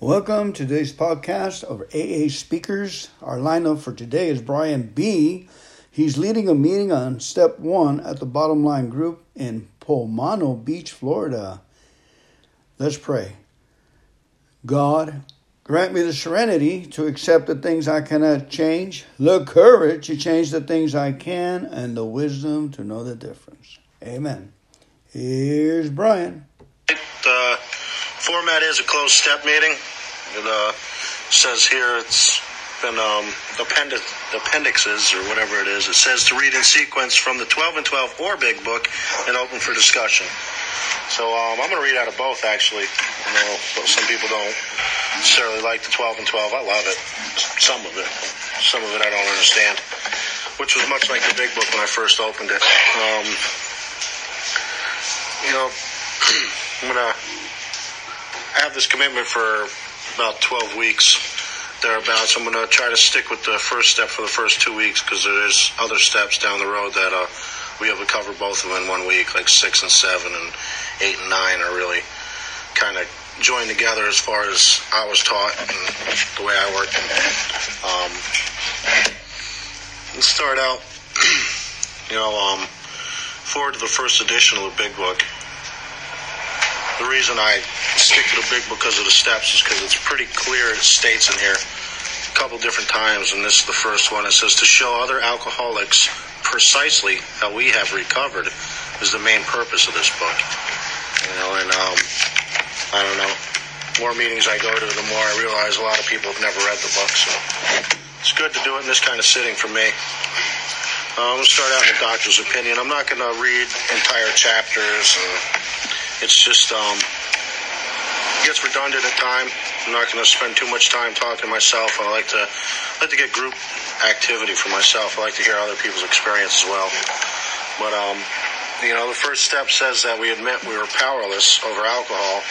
Welcome to today's podcast of AA speakers. Our lineup for today is Brian B. He's leading a meeting on step one at the Bottom Line Group in Pompano Beach, Florida. Let's pray. God, grant me the serenity to accept the things I cannot change, the courage to change the things I can, and the wisdom to know the difference. Amen. Here's Brian. The format is a closed step meeting. It uh, says here it's been um, appendix, appendixes or whatever it is. It says to read in sequence from the 12 and 12 or Big Book and open for discussion. So um, I'm going to read out of both actually. Know, some people don't necessarily like the 12 and 12. I love it. Some of it. Some of it I don't understand. Which was much like the Big Book when I first opened it. Um, you know, I'm going to have this commitment for about 12 weeks thereabouts. I'm going to try to stick with the first step for the first two weeks because there's other steps down the road that uh, we have to cover both of them in one week, like six and seven and eight and nine are really kind of joined together as far as I was taught and the way I work. Um, let's start out, you know, um, foreword to the first edition of the Big Book. The reason I stick to the big because of the steps is because it's pretty clear. It states in here a couple different times, and this is the first one. It says to show other alcoholics precisely how we have recovered is the main purpose of this book. You know, and um, I don't know. More meetings I go to, the more I realize a lot of people have never read the book. So it's good to do it in this kind of sitting for me. I'm going to start out in the doctor's opinion. I'm not going to read entire chapters. It's just um, gets redundant at time. I'm not going to spend too much time talking to myself. I like to like to get group activity for myself. I like to hear other people's experience as well. But um, you know, the first step says that we admit we were powerless over alcohol,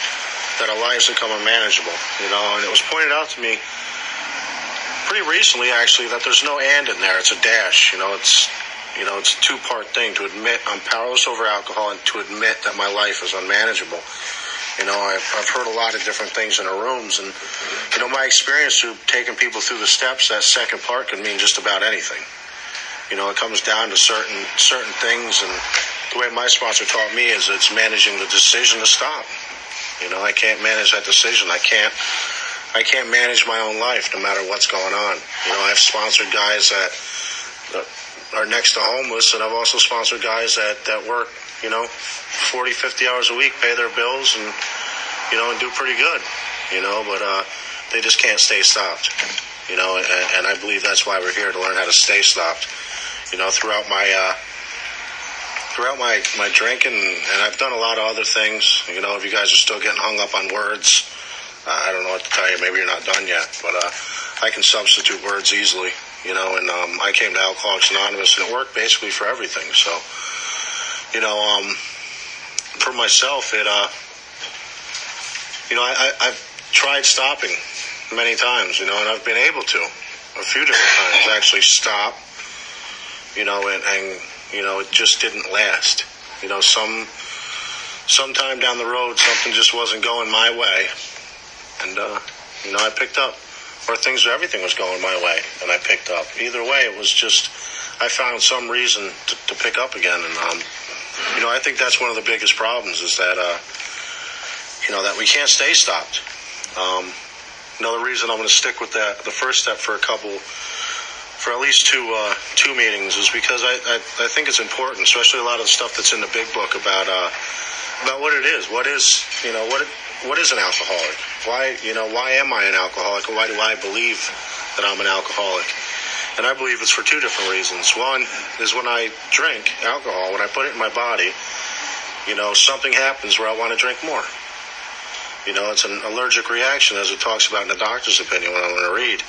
that our lives become unmanageable. You know, and it was pointed out to me pretty recently actually that there's no and in there. It's a dash. You know, it's you know, it's a two part thing to admit I'm powerless over alcohol and to admit that my life is unmanageable. You know, I've, I've heard a lot of different things in the rooms, and, you know, my experience through taking people through the steps, that second part can mean just about anything. You know, it comes down to certain certain things, and the way my sponsor taught me is it's managing the decision to stop. You know, I can't manage that decision. I can't I can't manage my own life no matter what's going on. You know, I've sponsored guys that are next to homeless, and I've also sponsored guys that, that work, you know, 40, 50 hours a week, pay their bills, and, you know, and do pretty good, you know, but uh, they just can't stay stopped, you know, and, and I believe that's why we're here to learn how to stay stopped. You know, throughout my uh, throughout my my drinking, and I've done a lot of other things. You know, if you guys are still getting hung up on words, uh, I don't know what to tell you. Maybe you're not done yet, but uh, I can substitute words easily you know, and um, I came to Alcoholics Anonymous, and it worked basically for everything. So, you know, um, for myself, it, uh, you know, I, have tried stopping many times, you know, and I've been able to a few different times actually stop, you know, and, and you know, it just didn't last. You know, some sometime down the road, something just wasn't going my way, and uh, you know, I picked up or things, everything was going my way, and I picked up. Either way, it was just I found some reason to, to pick up again, and um, you know I think that's one of the biggest problems is that uh, you know that we can't stay stopped. Um, another reason I'm going to stick with that the first step for a couple for at least two uh, two meetings is because I, I, I think it's important, especially a lot of the stuff that's in the big book about uh, about what it is. What is you know what what is an alcoholic? Why, you know, why am I an alcoholic? And why do I believe that I'm an alcoholic? And I believe it's for two different reasons. One is when I drink alcohol, when I put it in my body, you know, something happens where I want to drink more. You know, it's an allergic reaction, as it talks about in the doctor's opinion when I'm going to read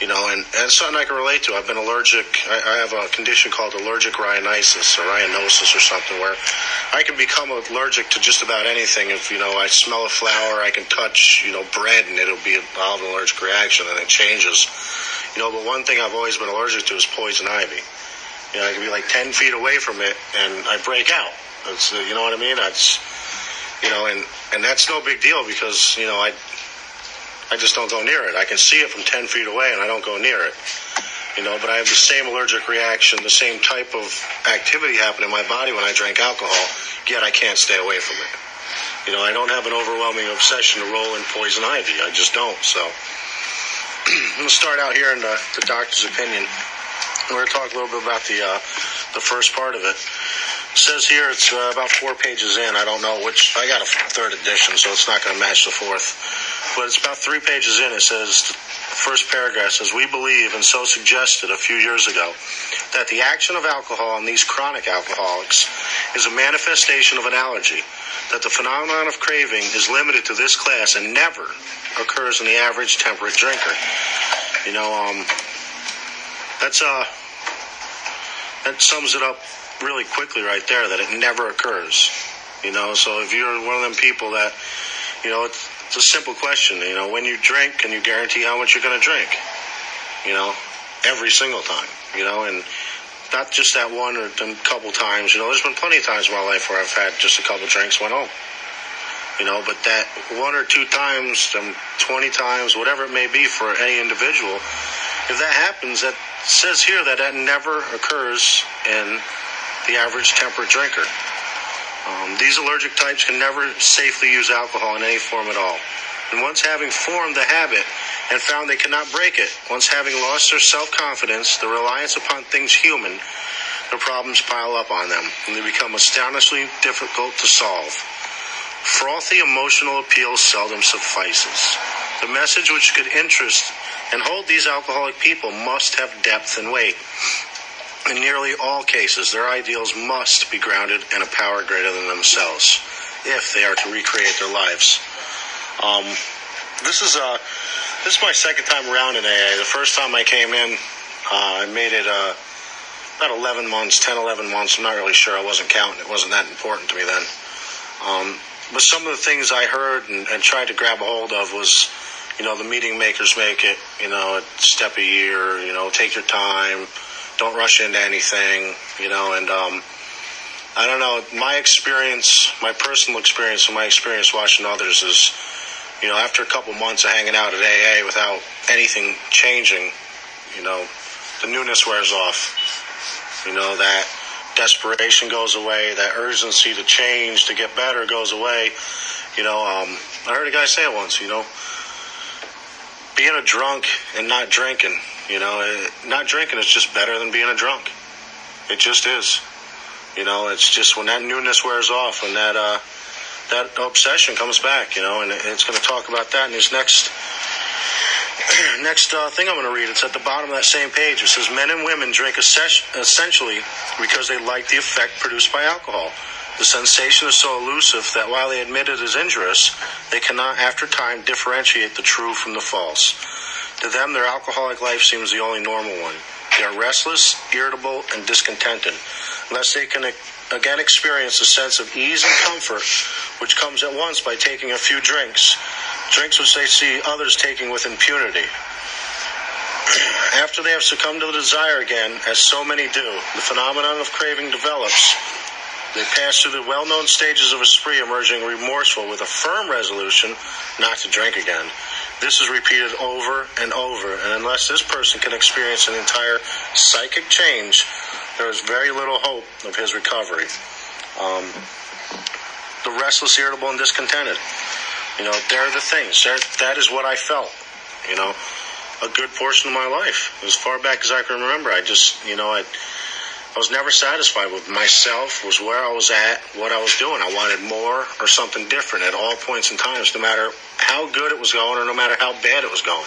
you know, and, and something I can relate to. I've been allergic. I, I have a condition called allergic rhinitis or rhinosis or something where I can become allergic to just about anything. If, you know, I smell a flower, I can touch, you know, bread and it'll be an allergic reaction and it changes. You know, but one thing I've always been allergic to is poison ivy. You know, I can be like 10 feet away from it and I break out. It's, you know what I mean? That's, you know, and, and that's no big deal because, you know, I, I just don't go near it. I can see it from 10 feet away and I don't go near it. You know, but I have the same allergic reaction, the same type of activity happen in my body when I drink alcohol, yet I can't stay away from it. You know, I don't have an overwhelming obsession to roll in poison ivy. I just don't. So I'm going to start out here in the, the doctor's opinion. We're going to talk a little bit about the uh, the first part of it. It says here it's uh, about four pages in. I don't know which. I got a third edition, so it's not going to match the fourth. But it's about three pages in. It says first paragraph says we believe and so suggested a few years ago that the action of alcohol on these chronic alcoholics is a manifestation of an allergy that the phenomenon of craving is limited to this class and never occurs in the average temperate drinker you know um that's uh that sums it up really quickly right there that it never occurs. You know, so if you're one of them people that, you know, it's, it's a simple question. You know, when you drink, can you guarantee how much you're going to drink? You know, every single time. You know, and not just that one or a couple times. You know, there's been plenty of times in my life where I've had just a couple drinks, went home. You know, but that one or two times, um, 20 times, whatever it may be for any individual, if that happens, that says here that that never occurs in the average temperate drinker. Um, these allergic types can never safely use alcohol in any form at all. And once having formed the habit and found they cannot break it, once having lost their self confidence, the reliance upon things human, the problems pile up on them and they become astonishingly difficult to solve. Frothy emotional appeal seldom suffices. The message which could interest and hold these alcoholic people must have depth and weight. In nearly all cases, their ideals must be grounded in a power greater than themselves if they are to recreate their lives. Um, this is uh, this is my second time around in AA. The first time I came in, uh, I made it uh, about 11 months, 10, 11 months. I'm not really sure. I wasn't counting. It wasn't that important to me then. Um, but some of the things I heard and, and tried to grab a hold of was, you know, the meeting makers make it, you know, step a year, you know, take your time, don't rush into anything, you know, and um, I don't know, my experience, my personal experience, and my experience watching others is, you know, after a couple months of hanging out at AA without anything changing, you know, the newness wears off. You know, that desperation goes away, that urgency to change, to get better goes away. You know, um, I heard a guy say it once, you know, being a drunk and not drinking, you know, eh, not drinking is just better than being a drunk. It just is. You know, it's just when that newness wears off, when that, uh, that obsession comes back, you know, and it's going to talk about that in his next next uh, thing I'm going to read. It's at the bottom of that same page. It says men and women drink essentially because they like the effect produced by alcohol. The sensation is so elusive that while they admit it is injurious, they cannot, after time, differentiate the true from the false. To them, their alcoholic life seems the only normal one. They are restless, irritable, and discontented, unless they can again experience a sense of ease and comfort, which comes at once by taking a few drinks, drinks which they see others taking with impunity. After they have succumbed to the desire again, as so many do, the phenomenon of craving develops. They pass through the well known stages of a spree, emerging remorseful with a firm resolution not to drink again. This is repeated over and over, and unless this person can experience an entire psychic change, there is very little hope of his recovery. Um, the restless, irritable, and discontented. You know, they're the things. They're, that is what I felt. You know, a good portion of my life, as far back as I can remember. I just, you know, I, I was never satisfied with myself. Was where I was at, what I was doing. I wanted more or something different at all points in times, no matter how good it was going or no matter how bad it was going.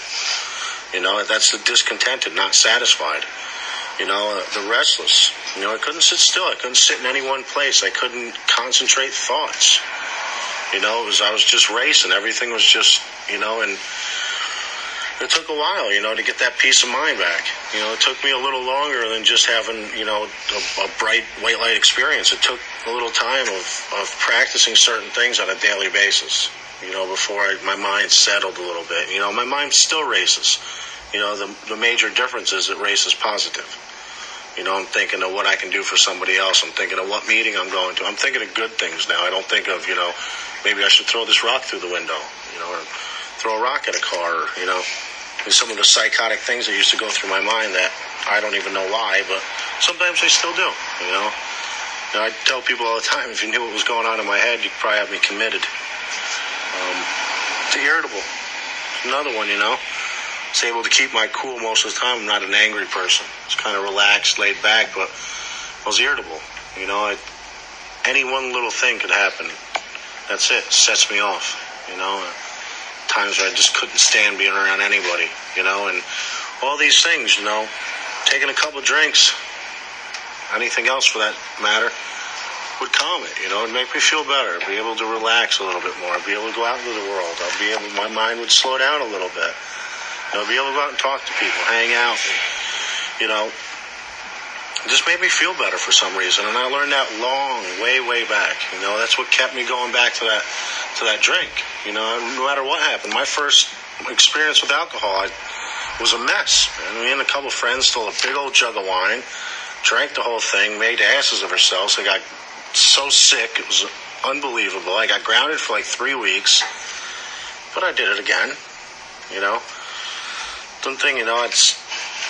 You know, that's the discontented, not satisfied. You know, uh, the restless. You know, I couldn't sit still. I couldn't sit in any one place. I couldn't concentrate thoughts. You know, it was I was just racing. Everything was just you know, and it took a while, you know, to get that peace of mind back. You know, it took me a little longer than just having, you know, a, a bright white light experience. It took a little time of, of practicing certain things on a daily basis, you know, before I, my mind settled a little bit. You know, my mind still races. You know, the, the major difference is it races positive. You know, I'm thinking of what I can do for somebody else. I'm thinking of what meeting I'm going to. I'm thinking of good things now. I don't think of, you know, maybe I should throw this rock through the window, you know, or throw a rock at a car, or, you know, some of the psychotic things that used to go through my mind that I don't even know why, but sometimes I still do, you know. You know I tell people all the time, if you knew what was going on in my head, you'd probably have me committed. Um, it's irritable. Another one, you know. It's able to keep my cool most of the time. I'm not an angry person. It's kind of relaxed, laid back, but I was irritable. You know, I, any one little thing could happen. That's it. Sets me off. You know times where I just couldn't stand being around anybody, you know, and all these things, you know, taking a couple drinks, anything else for that matter, would calm it, you know, and make me feel better, be able to relax a little bit more, be able to go out into the world. I'll be able, my mind would slow down a little bit. You know, be able to go out and talk to people, hang out, and, you know, just made me feel better for some reason. And I learned that long, way, way back. You know, that's what kept me going back to that to that drink. You know, no matter what happened. My first experience with alcohol I, was a mess. And me and a couple friends stole a big old jug of wine, drank the whole thing, made asses of ourselves. I got so sick, it was unbelievable. I got grounded for like three weeks, but I did it again. You know, thing, you know, it's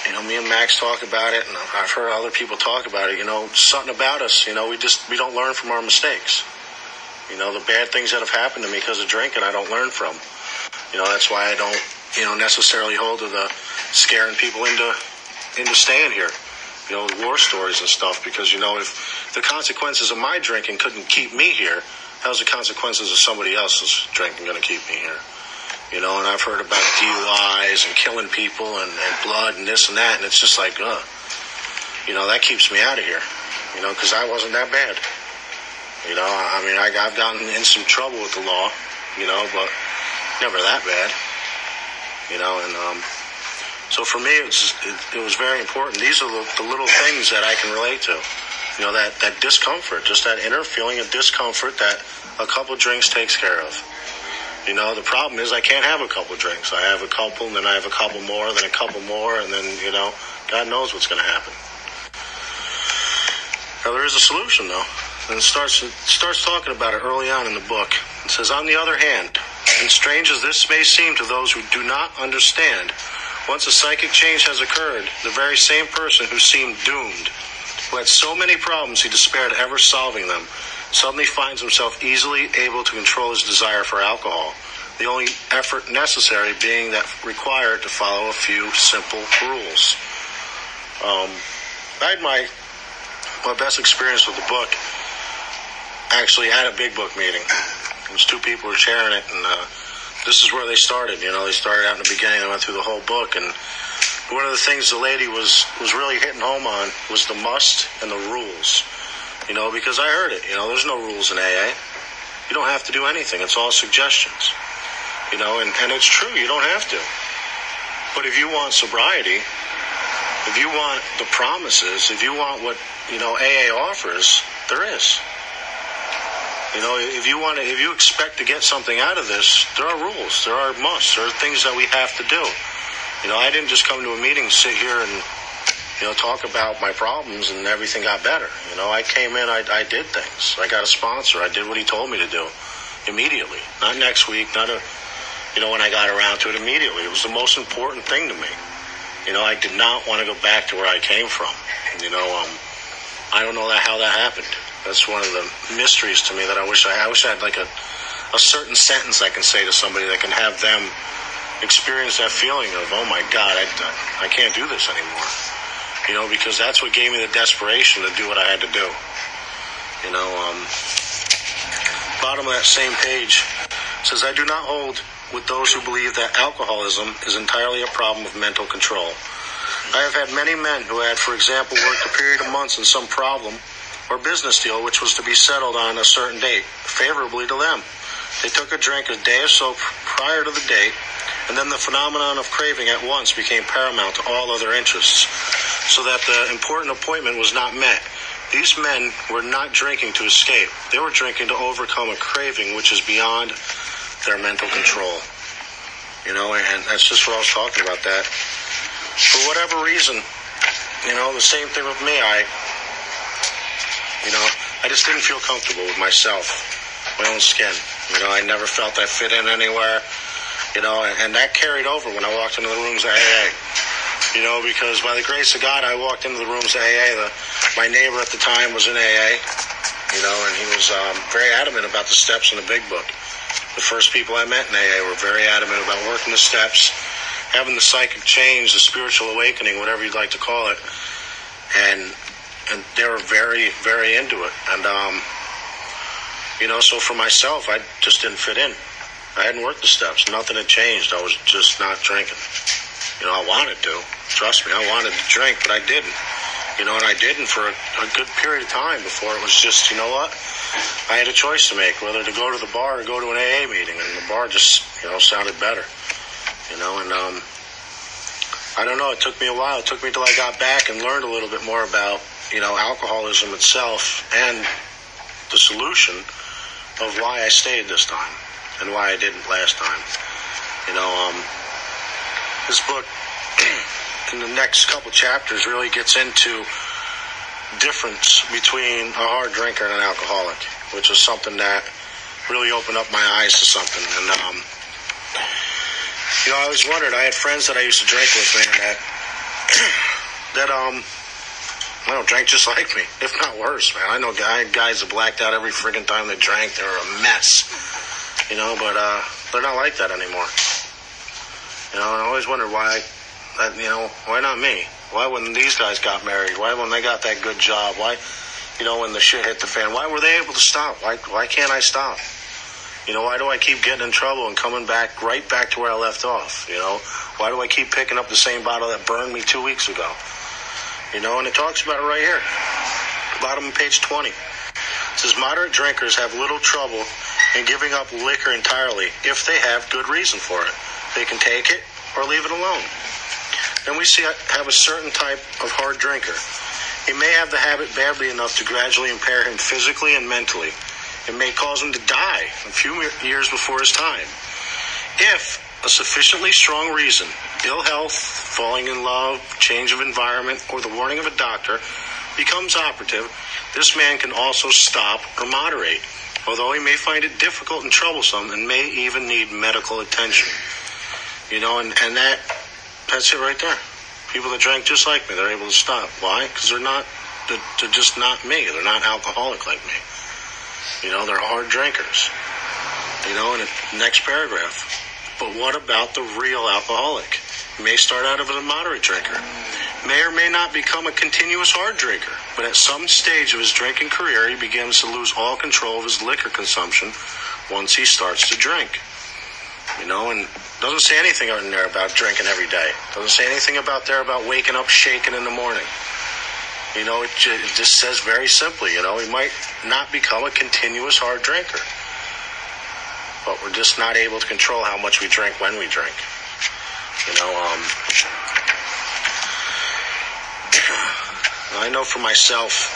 you know, me and Max talk about it, and I've heard other people talk about it. You know, something about us. You know, we just we don't learn from our mistakes. You know, the bad things that have happened to me because of drinking, I don't learn from. You know, that's why I don't, you know, necessarily hold to the scaring people into into staying here. You know, war stories and stuff. Because you know, if the consequences of my drinking couldn't keep me here, how's the consequences of somebody else's drinking going to keep me here? You know, and I've heard about DUIs and killing people and, and blood and this and that, and it's just like, uh, you know, that keeps me out of here. You know, because I wasn't that bad. You know, I mean, I, I've gotten in some trouble with the law, you know, but never that bad. You know, and um, so for me, it was, it, it was very important. These are the, the little things that I can relate to. You know, that, that discomfort, just that inner feeling of discomfort that a couple drinks takes care of. You know, the problem is I can't have a couple drinks. I have a couple, and then I have a couple more, then a couple more, and then, you know, God knows what's going to happen. Now, there is a solution, though. And it starts, it starts talking about it early on in the book. It says, On the other hand, and strange as this may seem to those who do not understand, once a psychic change has occurred, the very same person who seemed doomed, who had so many problems he despaired ever solving them, suddenly finds himself easily able to control his desire for alcohol. The only effort necessary being that required to follow a few simple rules. Um, I had my my best experience with the book actually at a big book meeting. It was two people were sharing it, and uh, this is where they started. You know, they started out in the beginning. They went through the whole book, and one of the things the lady was was really hitting home on was the must and the rules. You know, because I heard it. You know, there's no rules in AA. You don't have to do anything. It's all suggestions. You know, and, and it's true. You don't have to. But if you want sobriety, if you want the promises, if you want what, you know, AA offers, there is. You know, if you want to, if you expect to get something out of this, there are rules, there are musts, there are things that we have to do. You know, I didn't just come to a meeting, sit here and you know, talk about my problems and everything got better. You know, I came in, I, I did things. I got a sponsor. I did what he told me to do immediately. Not next week, not a, you know, when I got around to it immediately. It was the most important thing to me. You know, I did not want to go back to where I came from. You know, um, I don't know that, how that happened. That's one of the mysteries to me that I wish I, I wish I had like a, a certain sentence I can say to somebody that can have them experience that feeling of, oh my God, I, I can't do this anymore you know, because that's what gave me the desperation to do what I had to do. You know, um, bottom of that same page says, I do not hold with those who believe that alcoholism is entirely a problem of mental control. I have had many men who had, for example, worked a period of months in some problem or business deal which was to be settled on a certain date, favorably to them. They took a drink a day or so prior to the date, and then the phenomenon of craving at once became paramount to all other interests so that the important appointment was not met. These men were not drinking to escape. They were drinking to overcome a craving which is beyond their mental control. You know, and that's just what I was talking about that. For whatever reason, you know, the same thing with me. I, you know, I just didn't feel comfortable with myself, my own skin. You know, I never felt I fit in anywhere. You know, and, that carried over when I walked into the rooms of AA. You know, because by the grace of God, I walked into the rooms of AA. The, my neighbor at the time was in AA. You know, and he was um, very adamant about the steps in the Big Book. The first people I met in AA were very adamant about working the steps, having the psychic change, the spiritual awakening, whatever you'd like to call it, and and they were very, very into it. And um, you know, so for myself, I just didn't fit in. I hadn't worked the steps. Nothing had changed. I was just not drinking. You know, I wanted to. Trust me, I wanted to drink, but I didn't. You know, and I didn't for a, a good period of time before it was just, you know what? I had a choice to make whether to go to the bar or go to an AA meeting, and the bar just, you know, sounded better. You know, and um, I don't know. It took me a while. It took me till I got back and learned a little bit more about, you know, alcoholism itself and the solution of why I stayed this time and why I didn't last time. You know, um, this book in the next couple chapters really gets into difference between a hard drinker and an alcoholic, which is something that really opened up my eyes to something. And um, you know, I always wondered. I had friends that I used to drink with, man, that that um, I don't drink just like me, if not worse, man. I know guy, guys that blacked out every friggin' time they drank. They were a mess, you know. But uh, they're not like that anymore. You know, and I always wonder why. That you know, why not me? Why when these guys got married? Why when they got that good job? Why, you know, when the shit hit the fan? Why were they able to stop? Why why can't I stop? You know, why do I keep getting in trouble and coming back right back to where I left off? You know, why do I keep picking up the same bottle that burned me two weeks ago? You know, and it talks about it right here, bottom of page 20. It says moderate drinkers have little trouble in giving up liquor entirely if they have good reason for it. They can take it or leave it alone. Then we see have a certain type of hard drinker. He may have the habit badly enough to gradually impair him physically and mentally. It may cause him to die a few years before his time. If a sufficiently strong reason, ill health, falling in love, change of environment, or the warning of a doctor, becomes operative, this man can also stop or moderate, although he may find it difficult and troublesome and may even need medical attention. You know, and, and that that's it right there. People that drank just like me, they're able to stop. Why? Because they're not, they're, they're just not me. They're not alcoholic like me. You know, they're hard drinkers. You know, in the next paragraph. But what about the real alcoholic? May start out as a moderate drinker, may or may not become a continuous hard drinker, but at some stage of his drinking career, he begins to lose all control of his liquor consumption once he starts to drink. You know, and doesn't say anything in there about drinking every day. Doesn't say anything about there about waking up shaking in the morning. You know, it, it just says very simply, you know, he might not become a continuous hard drinker. But we're just not able to control how much we drink when we drink. You know, um, I know for myself,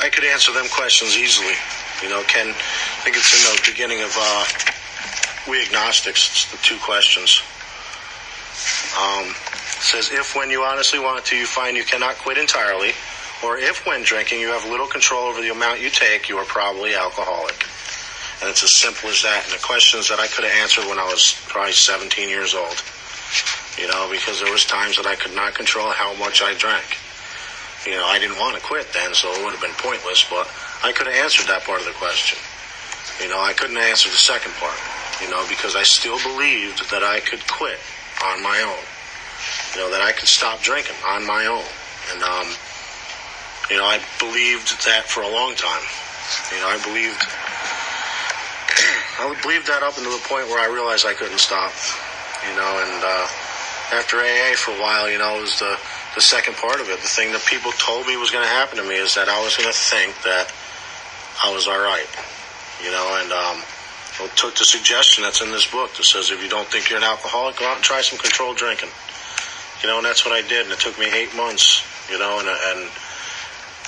I could answer them questions easily. You know, Ken, I think it's in the beginning of uh, We Agnostics, it's the two questions. Um, says, if when you honestly want to, you find you cannot quit entirely, or if when drinking you have little control over the amount you take, you are probably alcoholic. And it's as simple as that. And the questions that I could have answered when I was probably 17 years old. You know, because there was times that I could not control how much I drank. You know, I didn't want to quit then, so it would have been pointless, but I could have answered that part of the question. You know, I couldn't answer the second part, you know, because I still believed that I could quit on my own. You know, that I could stop drinking on my own. And, um, you know, I believed that for a long time. You know, I believed, I believed that up until the point where I realized I couldn't stop. You know, and, uh, after AA for a while, you know, it was the, the second part of it. The thing that people told me was going to happen to me is that I was going to think that I was all right, you know, and um, I took the suggestion that's in this book that says if you don't think you're an alcoholic, go out and try some controlled drinking, you know, and that's what I did, and it took me eight months, you know, and and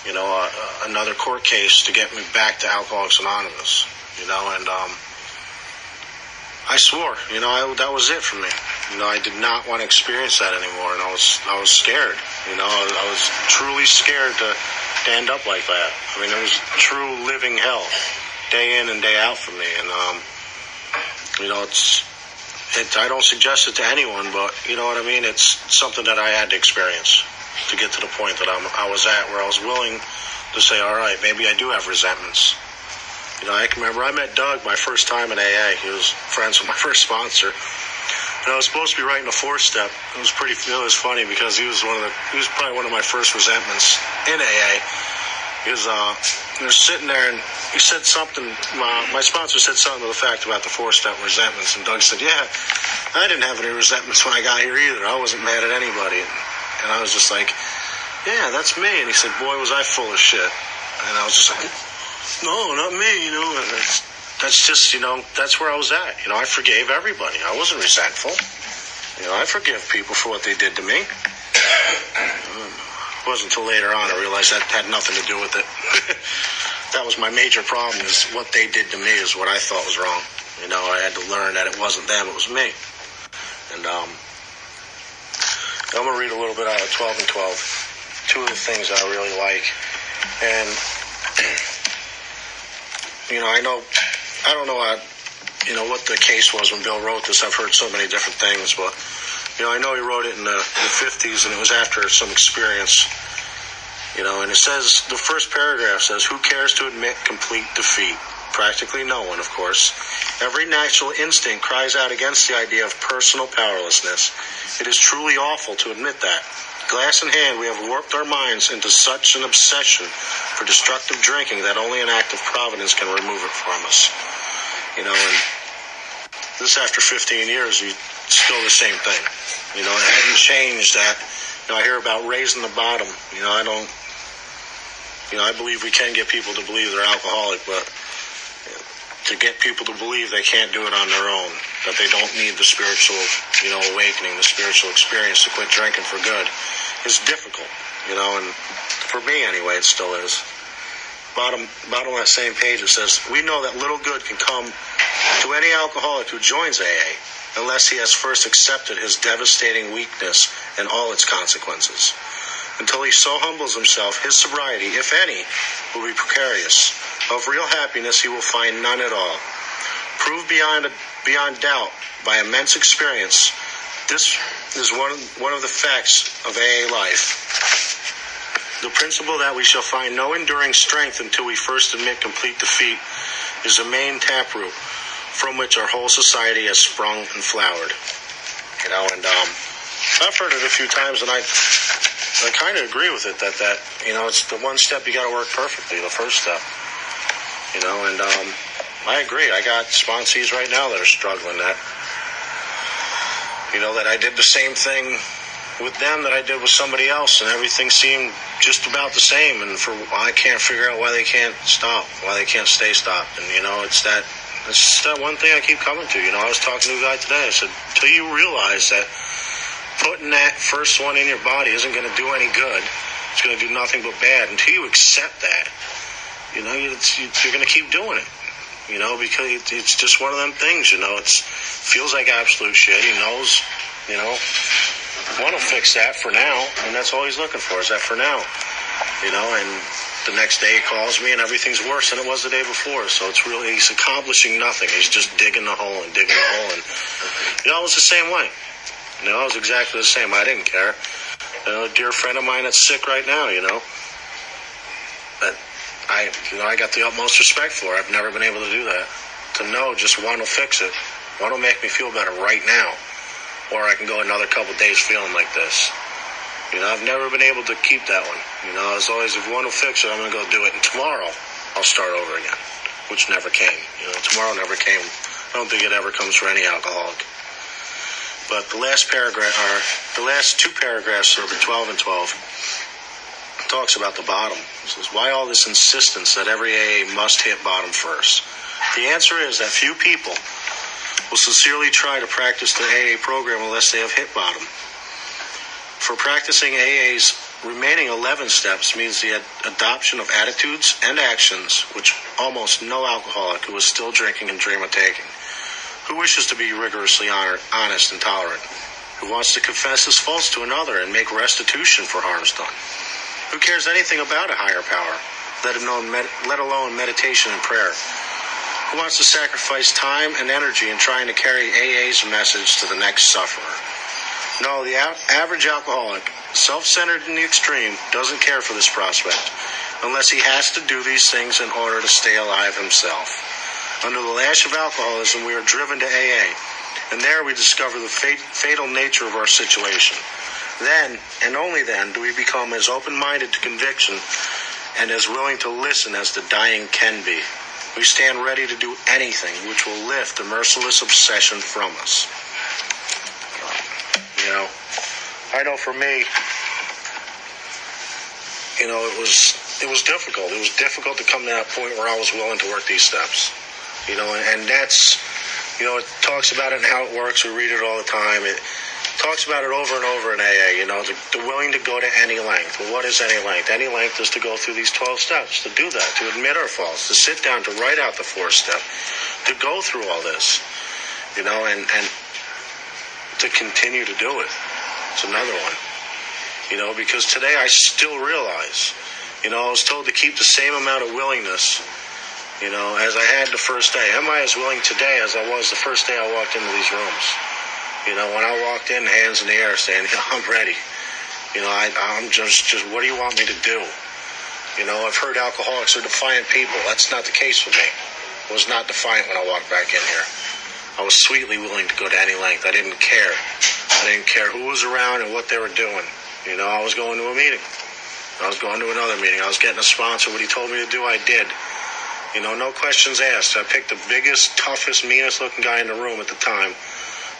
you know uh, another court case to get me back to Alcoholics Anonymous, you know, and um, I swore, you know, I, that was it for me. You know, I did not want to experience that anymore, and I was I was scared. You know, I, I was truly scared to, to end up like that. I mean, it was true living hell, day in and day out for me. And um, You know, it's it, I don't suggest it to anyone, but you know what I mean. It's something that I had to experience to get to the point that I'm, I was at, where I was willing to say, all right, maybe I do have resentments. You know, I can remember I met Doug my first time in AA. He was friends with my first sponsor. And I was supposed to be writing a four step. It was pretty, it was funny because he was one of the, he was probably one of my first resentments in AA. He was, uh, they're sitting there and he said something, my, my sponsor said something to the fact about the four step resentments. And Doug said, yeah, I didn't have any resentments when I got here either. I wasn't mad at anybody. And I was just like, yeah, that's me. And he said, boy, was I full of shit. And I was just like, no, not me, you know. And that's just, you know, that's where I was at. You know, I forgave everybody. I wasn't resentful. You know, I forgive people for what they did to me. It wasn't until later on I realized that had nothing to do with it. that was my major problem is what they did to me is what I thought was wrong. You know, I had to learn that it wasn't them, it was me. And um, I'm going to read a little bit out of 12 and 12. Two of the things I really like. And, you know, I know, I don't know how, you know, what the case was when Bill wrote this. I've heard so many different things, but you know, I know he wrote it in the, the 50s, and it was after some experience. You know, and it says the first paragraph says, "Who cares to admit complete defeat?" Practically no one, of course. Every natural instinct cries out against the idea of personal powerlessness. It is truly awful to admit that. Glass in hand, we have warped our minds into such an obsession for destructive drinking that only an act of providence can remove it from us. You know, and this after 15 years, we still the same thing. You know, it hasn't changed that. You know, I hear about raising the bottom. You know, I don't. You know, I believe we can get people to believe they're alcoholic, but to get people to believe they can't do it on their own, that they don't need the spiritual, you know, awakening, the spiritual experience to quit drinking for good, is difficult. You know, and for me anyway, it still is. Bottom, bottom of that same page, it says, "We know that little good can come to any alcoholic who joins AA." unless he has first accepted his devastating weakness and all its consequences. Until he so humbles himself, his sobriety, if any, will be precarious. Of real happiness, he will find none at all. Proved beyond, beyond doubt by immense experience, this is one, one of the facts of AA life. The principle that we shall find no enduring strength until we first admit complete defeat is the main taproot from which our whole society has sprung and flowered. You know, and um, I've heard it a few times, and I I kind of agree with it that that you know it's the one step you got to work perfectly, the first step. You know, and um, I agree. I got sponsees right now that are struggling that. You know that I did the same thing with them that I did with somebody else, and everything seemed just about the same. And for I can't figure out why they can't stop, why they can't stay stopped. And you know, it's that it's that one thing I keep coming to. You know, I was talking to a guy today. I said, "Till you realize that putting that first one in your body isn't going to do any good. It's going to do nothing but bad. Until you accept that, you know, you're going to keep doing it. You know, because it's just one of them things. You know, it's feels like absolute shit. He knows. You know, want to fix that for now, and that's all he's looking for is that for now. You know, and the next day he calls me and everything's worse than it was the day before. So it's really, he's accomplishing nothing. He's just digging the hole and digging the hole. And, you know, was the same way. You know, was exactly the same. I didn't care. You know, a dear friend of mine that's sick right now, you know. But I, you know, I got the utmost respect for. I've never been able to do that. To know just one will fix it. One will make me feel better right now. Or I can go another couple days feeling like this. You know, I've never been able to keep that one. You know, as always, if one will fix it, I'm going to go do it. And tomorrow, I'll start over again, which never came. You know, tomorrow never came. I don't think it ever comes for any alcoholic. But the last paragraph, or the last two paragraphs, over 12 and 12, talks about the bottom. It says, why all this insistence that every AA must hit bottom first? The answer is that few people will sincerely try to practice the AA program unless they have hit bottom. For practicing AA's remaining 11 steps means the ad- adoption of attitudes and actions which almost no alcoholic who is still drinking can dream of taking. Who wishes to be rigorously honor- honest and tolerant? Who wants to confess his faults to another and make restitution for harms done? Who cares anything about a higher power, let alone, med- let alone meditation and prayer? Who wants to sacrifice time and energy in trying to carry AA's message to the next sufferer. No, the average alcoholic, self centered in the extreme, doesn't care for this prospect unless he has to do these things in order to stay alive himself. Under the lash of alcoholism, we are driven to AA, and there we discover the fatal nature of our situation. Then, and only then, do we become as open minded to conviction and as willing to listen as the dying can be. We stand ready to do anything which will lift the merciless obsession from us. You know, I know for me, you know, it was it was difficult. It was difficult to come to that point where I was willing to work these steps. You know, and, that's you know, it talks about it and how it works. We read it all the time. It talks about it over and over in AA. You know, the, the willing to go to any length. Well, what is any length? Any length is to go through these 12 steps, to do that, to admit our faults, to sit down, to write out the fourth step, to go through all this. You know, and and to continue to do it. It's another one. You know, because today I still realize, you know, I was told to keep the same amount of willingness, you know, as I had the first day. Am I as willing today as I was the first day I walked into these rooms? You know, when I walked in, hands in the air, saying, I'm ready. You know, I, I'm just, just, what do you want me to do? You know, I've heard alcoholics are defiant people. That's not the case with me. I was not defiant when I walked back in here. I was sweetly willing to go to any length. I didn't care. I didn't care who was around and what they were doing. You know, I was going to a meeting. I was going to another meeting. I was getting a sponsor. What he told me to do, I did. You know, no questions asked. I picked the biggest, toughest, meanest looking guy in the room at the time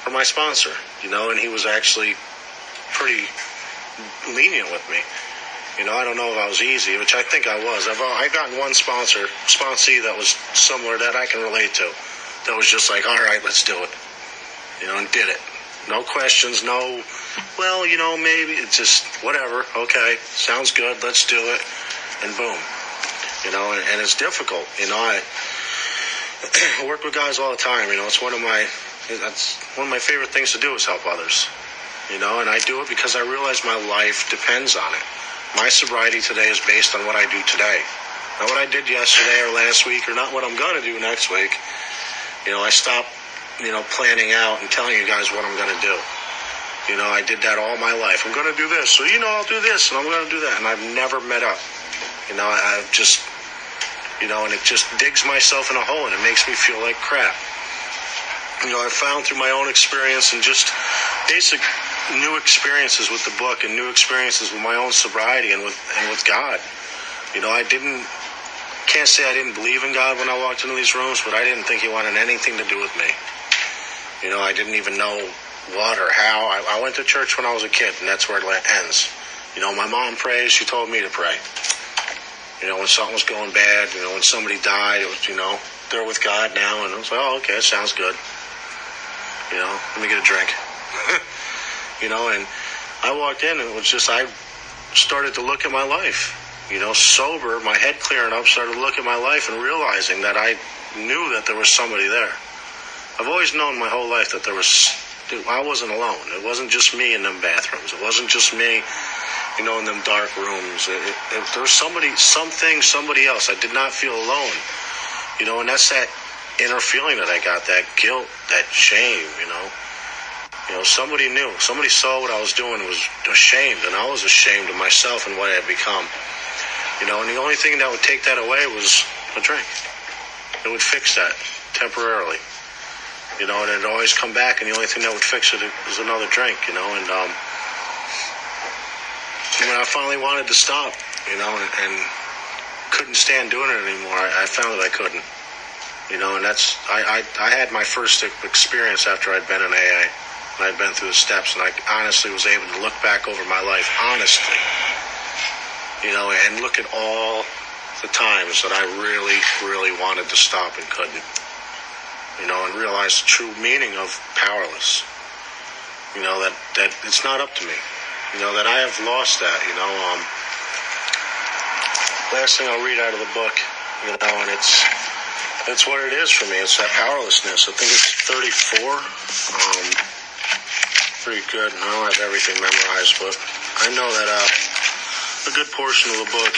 for my sponsor. You know, and he was actually pretty lenient with me. You know, I don't know if I was easy, which I think I was. I've I gotten one sponsor, sponsee that was similar that I can relate to. That was just like, all right, let's do it. You know, and did it. No questions, no, well, you know, maybe it's just whatever. Okay, sounds good. Let's do it, and boom. You know, and, and it's difficult. You know, I work with guys all the time. You know, it's one of my that's one of my favorite things to do is help others. You know, and I do it because I realize my life depends on it. My sobriety today is based on what I do today. Not what I did yesterday or last week or not what I'm going to do next week. You know, I stop, you know, planning out and telling you guys what I'm going to do. You know, I did that all my life. I'm going to do this. So, you know, I'll do this and I'm going to do that. And I've never met up. You know, I've just, you know, and it just digs myself in a hole and it makes me feel like crap. You know, I found through my own experience and just basic new experiences with the book and new experiences with my own sobriety and with and with God. You know, I didn't can't say I didn't believe in God when I walked into these rooms, but I didn't think He wanted anything to do with me. You know, I didn't even know what or how. I, I went to church when I was a kid, and that's where it ends. You know, my mom prays. She told me to pray. You know, when something was going bad, you know, when somebody died, it was, you know, they're with God now, and I was like, oh, okay, sounds good. You know, let me get a drink. you know, and I walked in, and it was just I started to look at my life. You know, sober, my head clearing up, started to look at my life and realizing that I knew that there was somebody there. I've always known my whole life that there was dude, I wasn't alone. It wasn't just me in them bathrooms. It wasn't just me, you know, in them dark rooms. It, it, it, there was somebody, something, somebody else. I did not feel alone, you know, and that's that inner feeling that I got, that guilt, that shame, you know. You know, somebody knew. Somebody saw what I was doing was ashamed, and I was ashamed of myself and what I had become. You know, and the only thing that would take that away was a drink. It would fix that temporarily you know, and it'd always come back, and the only thing that would fix it is another drink, you know. And um, when I finally wanted to stop, you know, and, and couldn't stand doing it anymore, I, I, found that I couldn't, you know. And that's I, I I had my first experience after I'd been in AA, and I'd been through the steps, and I honestly was able to look back over my life honestly, you know, and look at all the times that I really, really wanted to stop and couldn't you know, and realize the true meaning of powerless. You know, that, that it's not up to me. You know, that I have lost that, you know. Um, last thing I'll read out of the book, you know, and it's it's what it is for me. It's that powerlessness. I think it's 34. Um, pretty good. I don't have everything memorized, but I know that uh, a good portion of the book, oh, never mind, 24. 24 is, uh, it's what it is for me. It's that powerlessness. I think it's 34. Pretty good. I don't have everything memorized, but I know that a good portion of the book,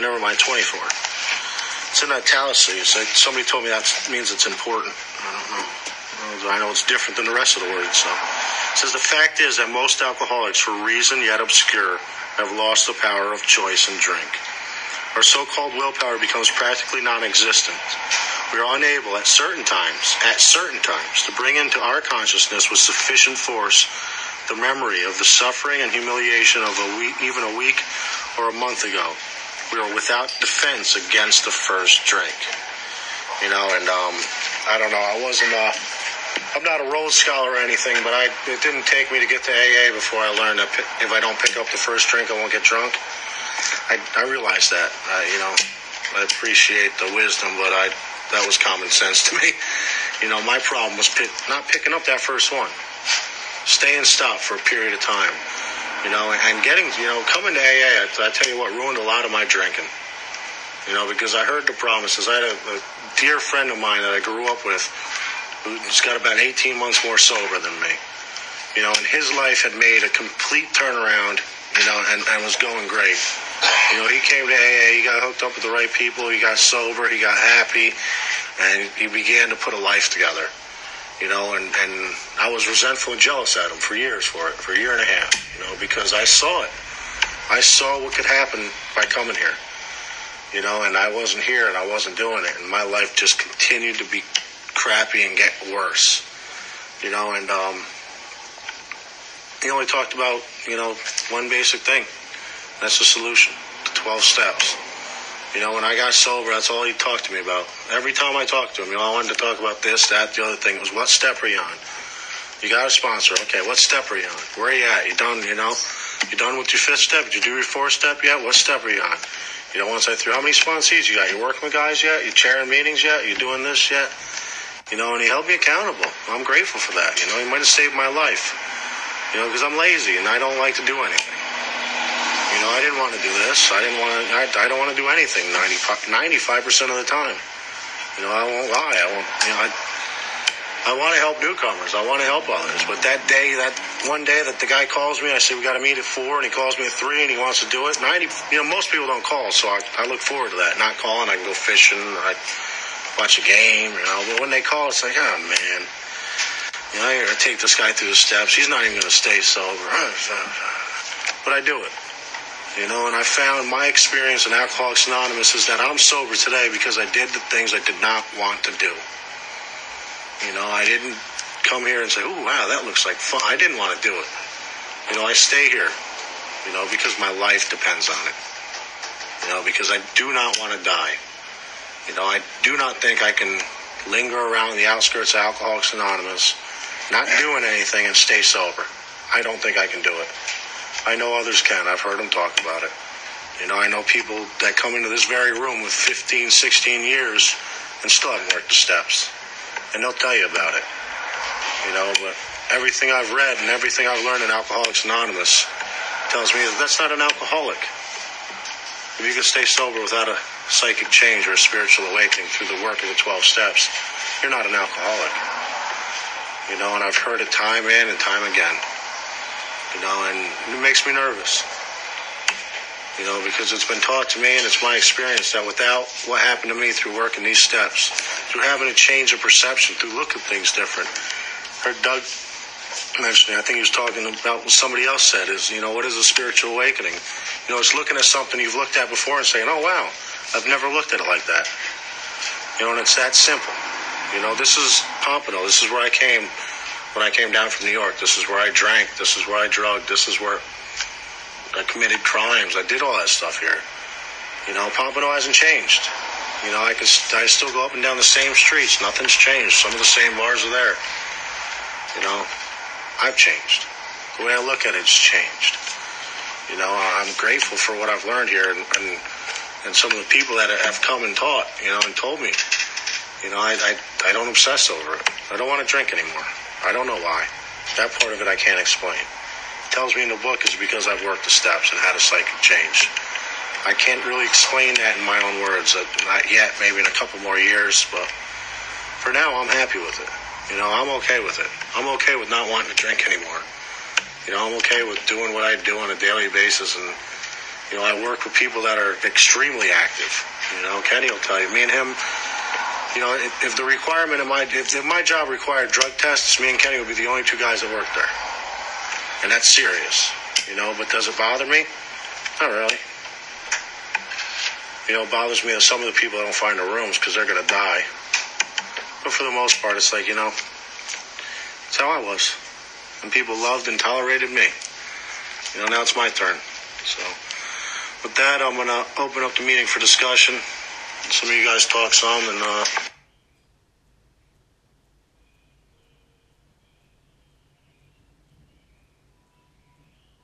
never mind, 24. 24 is, it's what it is for me. It's that powerlessness. I think it's 34. Pretty good. I don't have everything memorized, but I know that a good portion of the book, It's in italics. Like somebody told me that means it's important. I don't know. I know it's different than the rest of the words. So it says the fact is that most alcoholics, for reason yet obscure, have lost the power of choice and drink. Our so-called willpower becomes practically non-existent. We are unable at certain times, at certain times, to bring into our consciousness with sufficient force the memory of the suffering and humiliation of a week, even a week or a month ago. We are without defense against the first drink. You know, and um, I don't know. I wasn't. Uh, I'm not a Rhodes Scholar or anything, but I it didn't take me to get to AA before I learned that if I don't pick up the first drink, I won't get drunk. I, I realized that. You know, I appreciate the wisdom, but I that was common sense to me. You know, my problem was pick, not picking up that first one. Stay and stop for a period of time. You know, and getting, you know, coming to AA, I, I tell you what, ruined a lot of my drinking. You know, because I heard the promises. I had a, a dear friend of mine that I grew up with who's got about 18 months more sober than me. You know, and his life had made a complete turnaround, you know, and, and was going great. You know, he came to AA, he got hooked up with the right people, he got sober, he got happy, and he began to put a life together. You know, and, and I was resentful and jealous at him for years for it, for a year and a half, you know, because I saw it. I saw what could happen by coming here. You know, and I wasn't here and I wasn't doing it. And my life just continued to be crappy and get worse. You know, and um, he only talked about, you know, one basic thing. That's the solution. The 12 steps. You know, when I got sober, that's all he talked to me about. Every time I talked to him, you know, I wanted to talk about this, that, the other thing. It was what step are you on? You got a sponsor. Okay, what step are you on? Where are you at? You done, you know? You done with your fifth step? Did you do your fourth step yet? What step are you on? You know, once I threw, how many sponsees you got? You working with guys yet? You chairing meetings yet? You doing this yet? You know, and he held me accountable. I'm grateful for that. You know, he might have saved my life. You know, because I'm lazy and I don't like to do anything. You know, I didn't want to do this. I didn't want to. I, I don't want to do anything 95 percent of the time. You know, I won't lie. I won't. You know, I, I want to help newcomers. I want to help others. But that day, that one day that the guy calls me, I say we got to meet at four, and he calls me at three, and he wants to do it. Ninety, you know, most people don't call, so I, I look forward to that. Not calling, I can go fishing. I watch a game, you know. But when they call, it's like, oh man, you know, I gotta take this guy through the steps. He's not even gonna stay sober. But I do it. You know, and I found my experience in Alcoholics Anonymous is that I'm sober today because I did the things I did not want to do. You know, I didn't come here and say, "Oh, wow, that looks like fun." I didn't want to do it. You know, I stay here, you know, because my life depends on it. You know, because I do not want to die. You know, I do not think I can linger around the outskirts of Alcoholics Anonymous, not doing anything and stay sober. I don't think I can do it. I know others can. I've heard them talk about it. You know, I know people that come into this very room with 15, 16 years and still haven't worked the steps. And they'll tell you about it. You know, but everything I've read and everything I've learned in Alcoholics Anonymous tells me that that's not an alcoholic. If you can stay sober without a psychic change or a spiritual awakening through the work of the 12 steps, you're not an alcoholic. You know, and I've heard it time in and time again you know, and it makes me nervous. You know, because it's been taught to me and it's my experience that without what happened to me through working these steps, through having a change of perception, through looking things different. Heard Doug mention it. I think he was talking about what somebody else said is, you know, what is a spiritual awakening? You know, it's looking at something you've looked at before and saying, oh, wow, I've never looked at it like that. You know, and it's that simple. You know, this is Pompano. This is where I came when I came down from New York. This is where I drank. This is where I drugged. This is where I committed crimes. I did all that stuff here. You know, Pompano hasn't changed. You know, I can I still go up and down the same streets. Nothing's changed. Some of the same bars are there. You know, I've changed. The way I look at it's changed. You know, I'm grateful for what I've learned here and, and, and some of the people that have come and taught, you know, and told me. You know, I, I, I don't obsess over it. I don't want to drink anymore. I don't know why. That part of it I can't explain. It tells me in the book is because I've worked the steps and had a psychic change. I can't really explain that in my own words. Uh, not yet, maybe in a couple more years, but for now, I'm happy with it. You know, I'm okay with it. I'm okay with not wanting to drink anymore. You know, I'm okay with doing what I do on a daily basis and, You know, I work with people that are extremely active. You know, Kenny will tell you. Me and him, you know, if, if the requirement of my if, if my job required drug tests, me and Kenny would be the only two guys that work there, and that's serious. You know, but does it bother me? Not really. You know, it bothers me that some of the people don't find the rooms because they're to die. But for the most part, it's like, you know, it's how I was. And people loved and tolerated me. You know, now it's my turn. So, with that, I'm to open up the meeting for discussion. Some of you guys talk some, and uh,